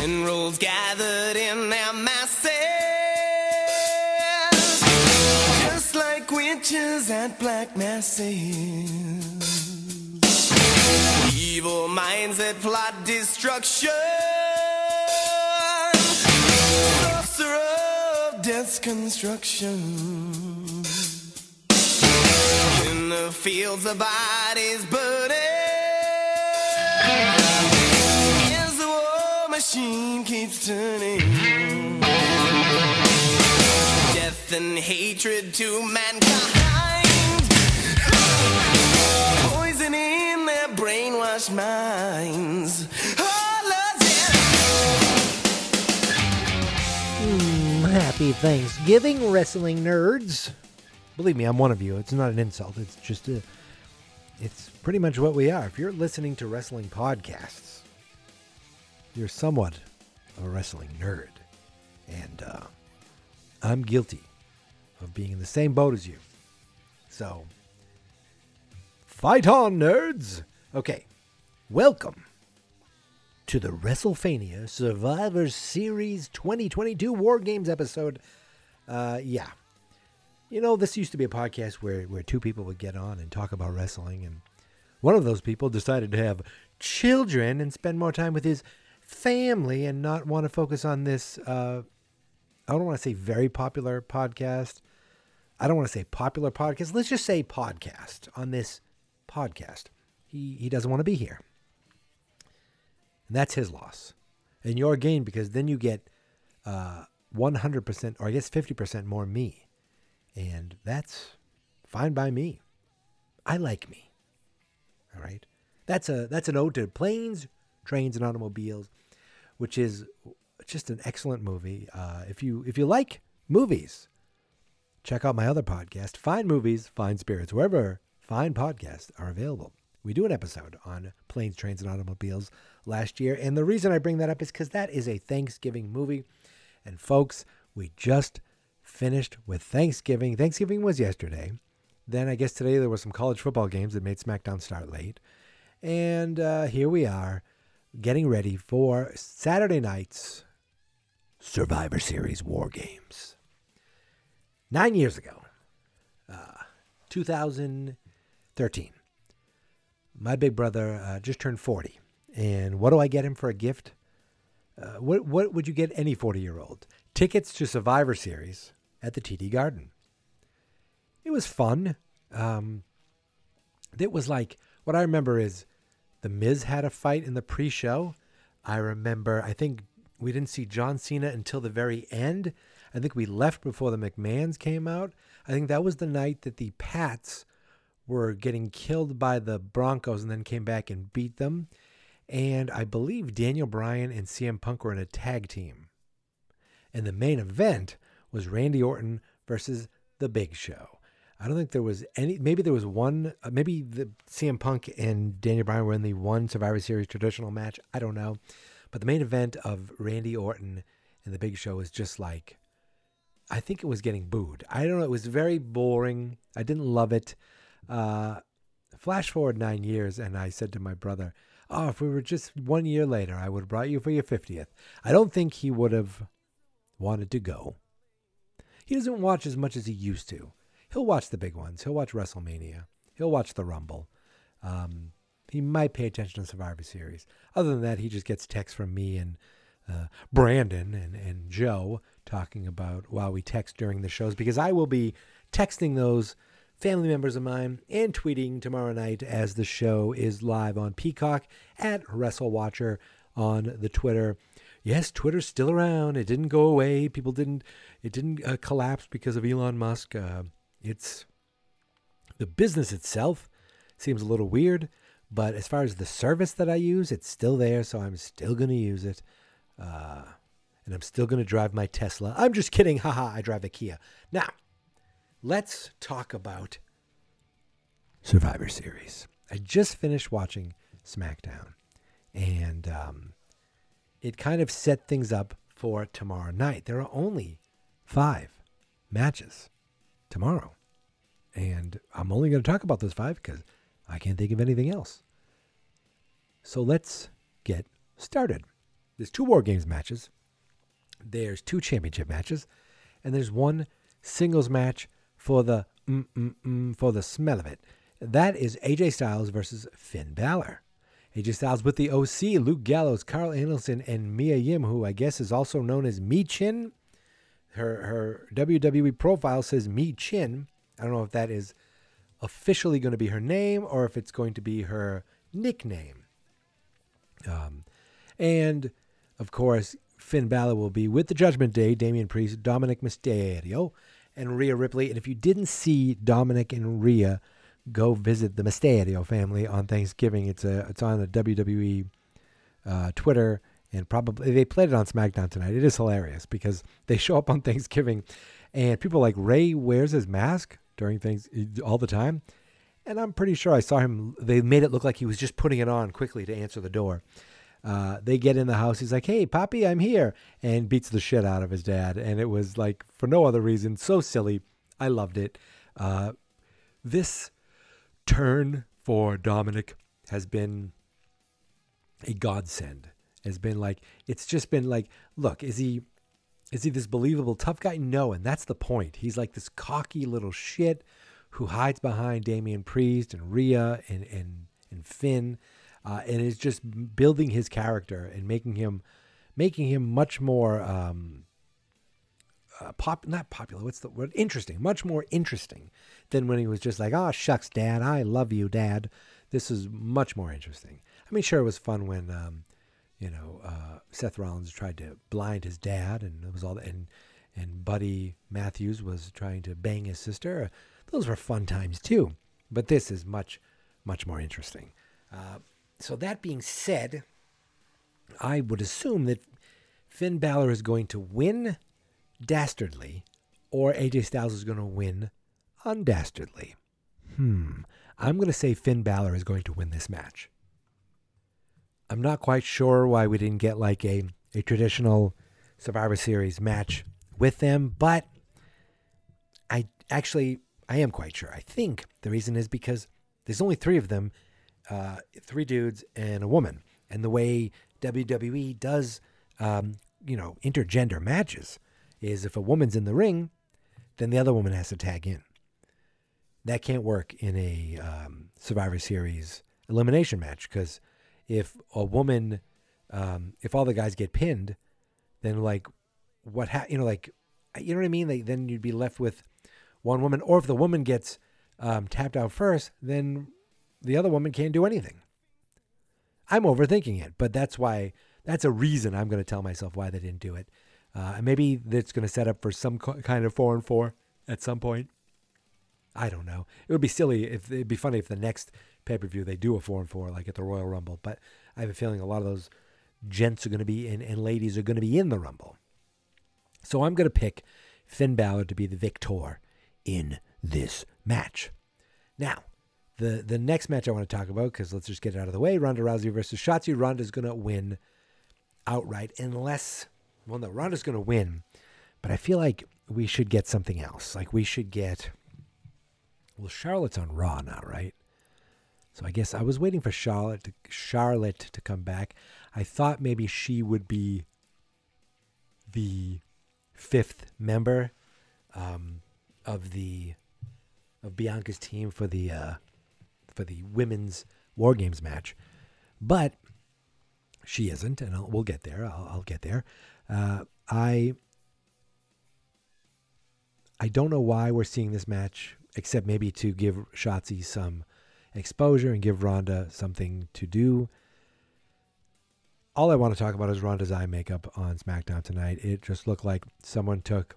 Generals gathered in their masses, just like witches at black masses. Evil minds that plot destruction, sorcerer of death's construction. In the fields, the bodies burning. Machine keeps turning. Death and hatred to mankind. Their brainwashed minds. Oh, Happy Thanksgiving, wrestling nerds. Believe me, I'm one of you. It's not an insult. It's just a. It's pretty much what we are. If you're listening to wrestling podcasts, you're somewhat of a wrestling nerd, and uh, I'm guilty of being in the same boat as you. So, fight on, nerds. Okay, welcome to the WrestleFania Survivor Series 2022 War Games episode. Uh, yeah. You know, this used to be a podcast where, where two people would get on and talk about wrestling, and one of those people decided to have children and spend more time with his family and not want to focus on this. Uh, I don't want to say very popular podcast. I don't want to say popular podcast. Let's just say podcast on this podcast. He, he doesn't want to be here. And that's his loss. And your gain because then you get uh, 100%, or I guess 50% more me. And that's fine by me. I like me. All right. That's a that's an ode to planes, trains, and automobiles, which is just an excellent movie. Uh, if you if you like movies, check out my other podcast, Fine Movies, Fine Spirits, wherever fine podcasts are available. We do an episode on planes, trains, and automobiles last year. And the reason I bring that up is because that is a Thanksgiving movie. And folks, we just finished with Thanksgiving. Thanksgiving was yesterday. Then I guess today there were some college football games that made SmackDown start late. And uh, here we are getting ready for Saturday night's Survivor Series War Games. Nine years ago, uh, 2013, my big brother uh, just turned 40. And what do I get him for a gift? Uh, what, what would you get any 40 year old? Tickets to Survivor Series at the TD Garden. It was fun. Um, it was like, what I remember is The Miz had a fight in the pre show. I remember, I think we didn't see John Cena until the very end. I think we left before the McMahons came out. I think that was the night that the Pats were getting killed by the Broncos and then came back and beat them. And I believe Daniel Bryan and CM Punk were in a tag team. And the main event was Randy Orton versus The Big Show. I don't think there was any. Maybe there was one. Uh, maybe the CM Punk and Daniel Bryan were in the one Survivor Series traditional match. I don't know, but the main event of Randy Orton and The Big Show was just like, I think it was getting booed. I don't know. It was very boring. I didn't love it. Uh, flash forward nine years, and I said to my brother, "Oh, if we were just one year later, I would have brought you for your fiftieth." I don't think he would have wanted to go. He doesn't watch as much as he used to. He'll watch the big ones. He'll watch WrestleMania. He'll watch the Rumble. Um, he might pay attention to Survivor Series. Other than that, he just gets texts from me and uh, Brandon and, and Joe talking about while we text during the shows because I will be texting those family members of mine and tweeting tomorrow night as the show is live on Peacock at WrestleWatcher on the Twitter yes, Twitter's still around. It didn't go away. People didn't. It didn't uh, collapse because of Elon Musk. Uh, it's the business itself seems a little weird, but as far as the service that I use, it's still there. So I'm still gonna use it, uh, and I'm still gonna drive my Tesla. I'm just kidding. Haha. I drive a Kia. Now, let's talk about Survivor Series. I just finished watching SmackDown, and um, it kind of set things up for tomorrow night. There are only five matches tomorrow. And I'm only going to talk about those five because I can't think of anything else. So let's get started. There's two War Games matches, there's two championship matches, and there's one singles match for the mm, mm, mm, for the smell of it. That is AJ Styles versus Finn Balor. AJ Styles with the OC, Luke Gallows, Karl Anderson, and Mia Yim, who I guess is also known as Michin. Her her WWE profile says Michin. I don't know if that is officially going to be her name or if it's going to be her nickname. Um, and of course, Finn Balor will be with the Judgment Day, Damian Priest, Dominik Mysterio, and Rhea Ripley. And if you didn't see Dominik and Rhea, go visit the Mysterio family on Thanksgiving. It's a it's on the WWE uh, Twitter and probably they played it on SmackDown tonight. It is hilarious because they show up on Thanksgiving, and people like Rey wears his mask during things all the time, and I'm pretty sure I saw him. They made it look like he was just putting it on quickly to answer the door. Uh, they get in the house. He's like, "Hey, Poppy, I'm here," and beats the shit out of his dad. And it was like for no other reason, so silly. I loved it. Uh, this turn for Dominik has been a godsend. Has been like it's just been like, look, is he is he this believable tough guy? No, and that's the point. He's like this cocky little shit who hides behind Damian Priest and Rhea and and and Finn, uh, and is just building his character and making him making him much more um, uh, pop not popular. What's the word? Interesting, much more interesting than when he was just like, "Oh shucks, Dad, I love you, Dad." This is much more interesting. I mean, sure, it was fun when um, you know, uh, Seth Rollins tried to blind his dad, and it was all, and and Buddy Matthews was trying to bang his sister. Those were fun times too. But this is much, much more interesting. Uh, so that being said, I would assume that Finn Balor is going to win dastardly, or AJ Styles is going to win undastardly. Hmm. I'm going to say Finn Balor is going to win this match. I'm not quite sure why we didn't get like a, a traditional Survivor Series match with them, but I actually I am quite sure. I think the reason is because there's only three of them, uh, three dudes and a woman, and the way WWE does, um, you know, intergender matches is if a woman's in the ring, then the other woman has to tag in. That can't work in a um, Survivor Series elimination match because if a woman, um, if all the guys get pinned, then like what ha- you know like you know what I mean? Like then you'd be left with one woman, or if the woman gets um, tapped out first, then the other woman can't do anything. I'm overthinking it, but that's why that's a reason I'm going to tell myself why they didn't do it. Uh, and maybe that's going to set up for some co- kind of four and four at some point. I don't know. It would be silly if it'd be funny if the next pay per view they do a four and four like at the Royal Rumble. But I have a feeling a lot of those gents are going to be in and ladies are going to be in the Rumble. So I'm going to pick Finn Balor to be the victor in this match. Now, the the next match I want to talk about because let's just get it out of the way: Ronda Rousey versus Shotzi. Ronda's going to win outright, unless well, no, Ronda's going to win, but I feel like we should get something else. Like we should get. Well, Charlotte's on Raw now, right? So I guess I was waiting for Charlotte to, Charlotte to come back. I thought maybe she would be the fifth member um, of the of Bianca's team for the uh, for the women's War Games match, but she isn't, and I'll, we'll get there. I'll, I'll get there. Uh, I I don't know why we're seeing this match, except maybe to give Shotzi some exposure and give Ronda something to do. All I want to talk about is Ronda's eye makeup on SmackDown tonight. It just looked like someone took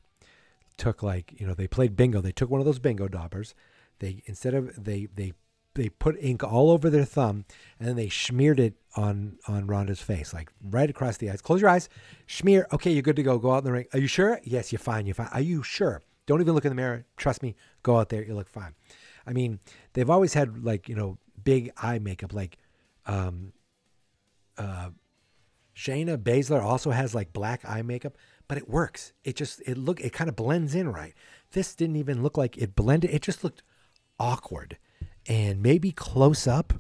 took like, you know, they played bingo. They took one of those bingo daubers. They instead of they they they put ink all over their thumb and then they smeared it on on Ronda's face, like right across the eyes. Close your eyes, smear. Okay, you're good to go. Go out in the ring. Are you sure? Yes, you're fine. You're fine. Are you sure? Don't even look in the mirror. Trust me. Go out there. You look fine. I mean, they've always had like you know big eye makeup. Like, um, uh, Shayna Baszler also has like black eye makeup, but it works. It just it look it kind of blends in right. This didn't even look like it blended. It just looked awkward, and maybe close up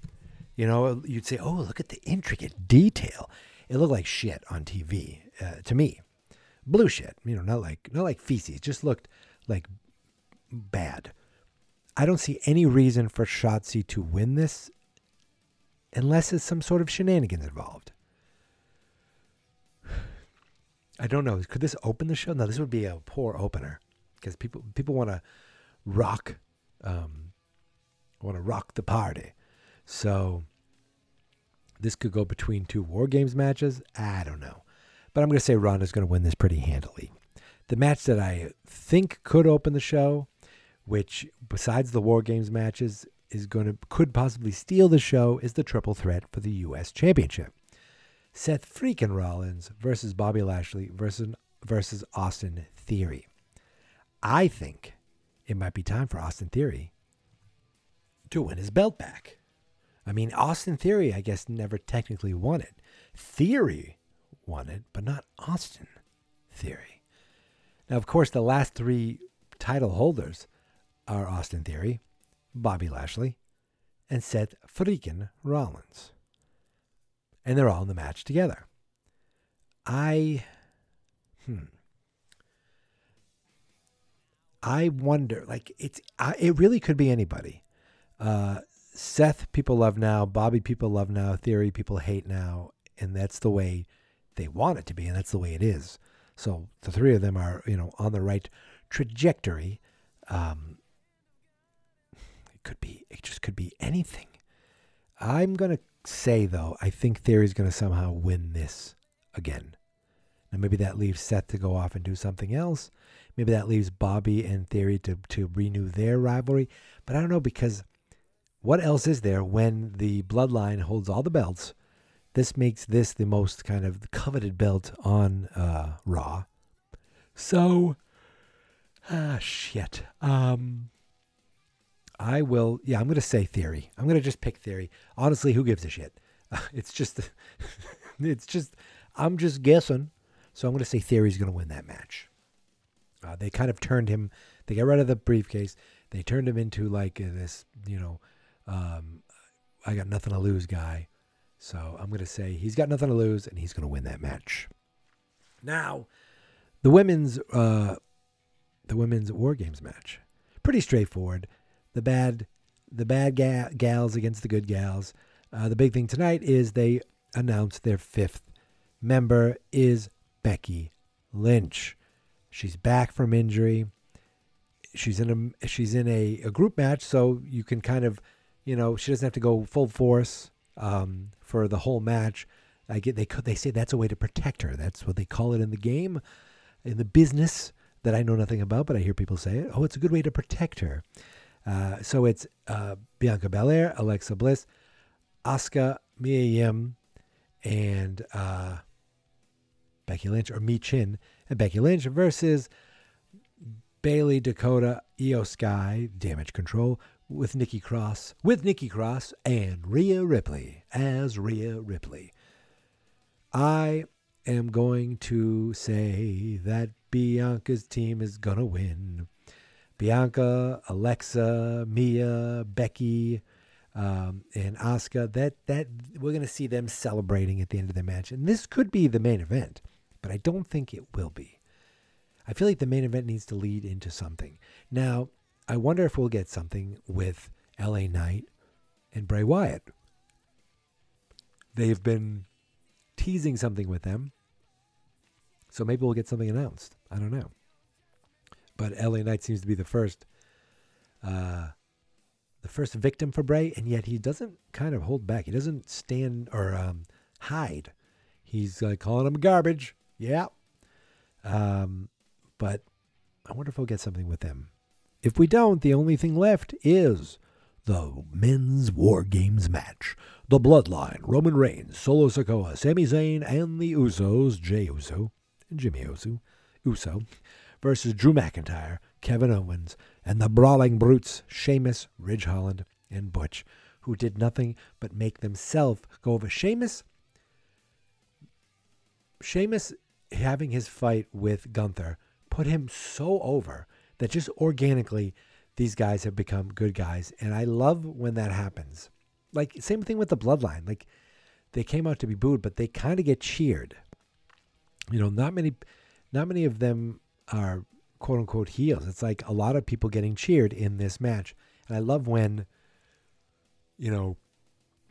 You know, you'd say, "Oh, look at the intricate detail." It looked like shit on TV uh, to me. Blue shit, you know, not like not like feces. Just looked like bad. I don't see any reason for Shotzi to win this unless there's some sort of shenanigans involved. I don't know. Could this open the show? No, this would be a poor opener because people people want to rock, um, want to rock the party. So this could go between two War Games matches. I don't know, but I'm going to say Ronda's going to win this pretty handily. The match that I think could open the show, which besides the War Games matches is going to could possibly steal the show, is the triple threat for the U.S. Championship. Seth freaking Rollins versus Bobby Lashley versus versus Austin Theory. I think it might be time for Austin Theory to win his belt back. I mean, Austin Theory, I guess, never technically won it. Theory won it, but not Austin Theory. Now, of course, the last three title holders are Austin Theory, Bobby Lashley, and Seth freaking Rollins and they're all in the match together. I, hmm, I wonder. Like it's, I, it really could be anybody. Uh, Seth, people love now. Bobby, people love now. Theory, people hate now, and that's the way they want it to be, and that's the way it is. So the three of them are, you know, on the right trajectory. Um, could be, it just could be anything. I'm gonna say though, I think Theory's going to somehow win this again. Now maybe that leaves Seth to go off and do something else. Maybe that leaves Bobby and Theory to to renew their rivalry. But I don't know because what else is there when the bloodline holds all the belts? This makes this the most kind of coveted belt on uh, Raw. So, ah, shit. Um, I will. Yeah, I'm going to say theory. I'm going to just pick theory. Honestly, who gives a shit? it's just, it's just, I'm just guessing. So I'm going to say theory's going to win that match. Uh, they kind of turned him. They got rid of the briefcase. They turned him into like this, you know, um, I got nothing to lose guy. So I'm going to say he's got nothing to lose and he's going to win that match. Now, the women's uh, the women's war games match, pretty straightforward the bad the bad ga- gals against the good gals. Uh, the big thing tonight is they announced their fifth member is Becky Lynch. She's back from injury. She's in a she's in a, a group match, so you can kind of, you know, she doesn't have to go full force um, for the whole match. I get they could they say that's a way to protect her. That's what they call it in the game, in the business that I know nothing about, but I hear people say it. Oh, it's a good way to protect her. Uh, so it's uh, Bianca Belair, Alexa Bliss, Asuka, Mia Yim, and uh, Becky Lynch, or Michin and Becky Lynch versus Bayley, Dakota, Iyo Sky, Damage Control with Nikki Cross, with Nikki Cross and Rhea Ripley as Rhea Ripley. I am going to say that Bianca's team is going to win. Bianca, Alexa, Mia, Becky, um, and Asuka. That that we're going to see them celebrating at the end of the match, and this could be the main event, but I don't think it will be. I feel like the main event needs to lead into something. Now, I wonder if we'll get something with LA Knight and Bray Wyatt. They've been teasing something with them. So maybe we'll get something announced. I don't know. But LA Knight seems to be the first, uh, the first victim for Bray, and yet he doesn't kind of hold back. He doesn't stand or um, hide. He's uh, calling him garbage. Yeah. Um, but I wonder if we'll get something with them. If we don't, the only thing left is the men's War Games match. The Bloodline, Roman Reigns, Solo Sikoa, Sami Zayn, and the Usos, Jay Uso, and Jimmy Uso, Uso versus Drew McIntyre, Kevin Owens, and the brawling brutes Sheamus, Ridge Holland, and Butch, who did nothing but make themselves go over. Sheamus, Sheamus having his fight with Gunther put him so over that just organically these guys have become good guys. And I love when that happens. like same thing with the bloodline. Like they came out to be booed, but they kind of get cheered. You know, not many, not many of them are quote unquote heels. It's like a lot of people getting cheered in this match, and I love when, you know,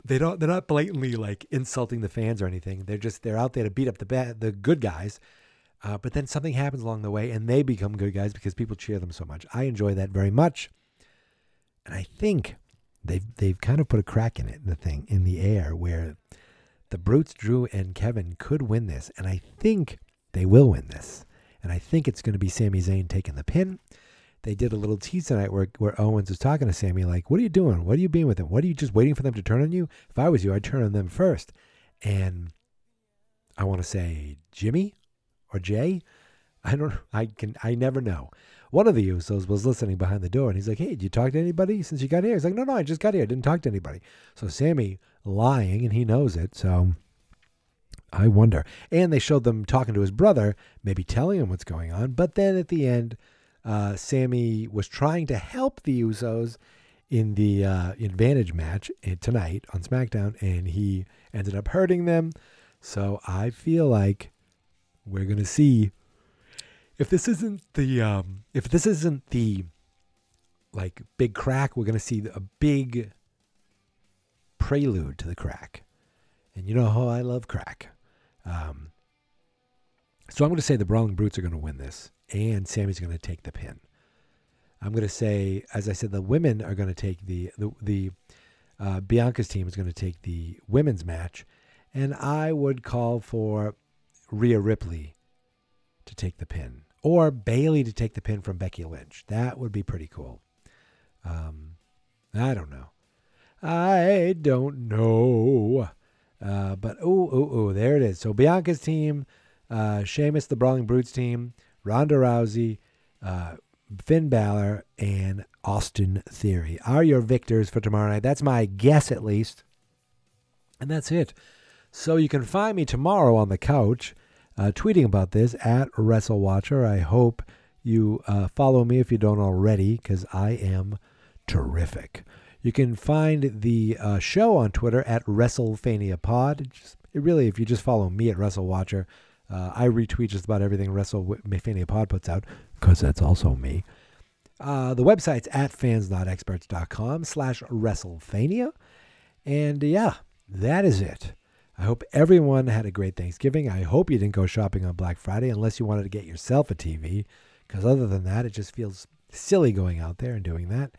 they don't they're not blatantly like insulting the fans or anything. They're just they're out there to beat up the bad the good guys. Uh, but then something happens along the way, and they become good guys because people cheer them so much. I enjoy that very much, and I think they've they've kind of put a crack in it, the thing in the air where the Brutes, Drew and Kevin could win this, and I think they will win this, and I think it's going to be Sami Zayn taking the pin. They did a little tease tonight where, where Owens was talking to Sami, like, "What are you doing? What are you being with him? What are you just waiting for them to turn on you? If I was you, I'd turn on them first. And I want to say Jimmy or Jay. I don't. I can. I never know. One of the Usos was listening behind the door, and he's like, "Hey, did you talk to anybody since you got here?" He's like, "No, no, I just got here. I didn't talk to anybody." So Sami lying, and he knows it. So I wonder. And they showed them talking to his brother, maybe telling him what's going on. But then at the end, uh, Sami was trying to help the Usos in the uh, advantage match eh, tonight on SmackDown, and he ended up hurting them. So I feel like we're gonna see if this isn't the um, if this isn't the like big crack, we're gonna see a big prelude to the crack. And you know how I love crack. Um, so I'm going to say the Brawling Brutes are going to win this, and Sami's going to take the pin. I'm going to say, as I said, the women are going to take the the, the uh, Bianca's team is going to take the women's match, and I would call for Rhea Ripley to take the pin, or Bayley to take the pin from Becky Lynch. That would be pretty cool. Um, I don't know. I don't know. Uh, but oh, oh, oh, there it is. So Bianca's team, uh, Sheamus, the Brawling Brutes team, Ronda Rousey, uh, Finn Balor, and Austin Theory are your victors for tomorrow night. That's my guess, at least. And that's it. So you can find me tomorrow on the couch uh, tweeting about this at WrestleWatcher. I hope you uh, follow me if you don't already, because I am terrific. You can find the uh, show on Twitter at WrestleFania Pod. Just, really, if you just follow me at WrestleWatcher, uh, I retweet just about everything WrestleFania Pod puts out because that's also me. Uh, the website's at fansnotexperts.com slash WrestleFania. And yeah, that is it. I hope everyone had a great Thanksgiving. I hope you didn't go shopping on Black Friday unless you wanted to get yourself a TV, because other than that, it just feels silly going out there and doing that.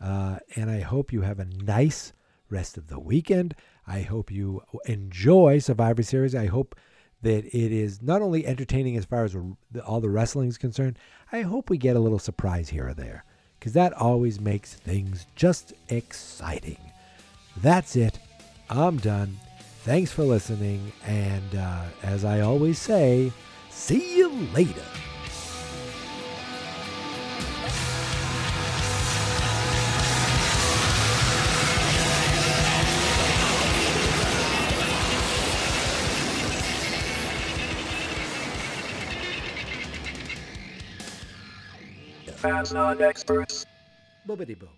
Uh, and I hope you have a nice rest of the weekend. I hope you enjoy Survivor Series. I hope that it is not only entertaining as far as all the wrestling is concerned, I hope we get a little surprise here or there because that always makes things just exciting. That's it. I'm done. Thanks for listening. And uh, as I always say, see you later. Fans, not experts. Boobity boo.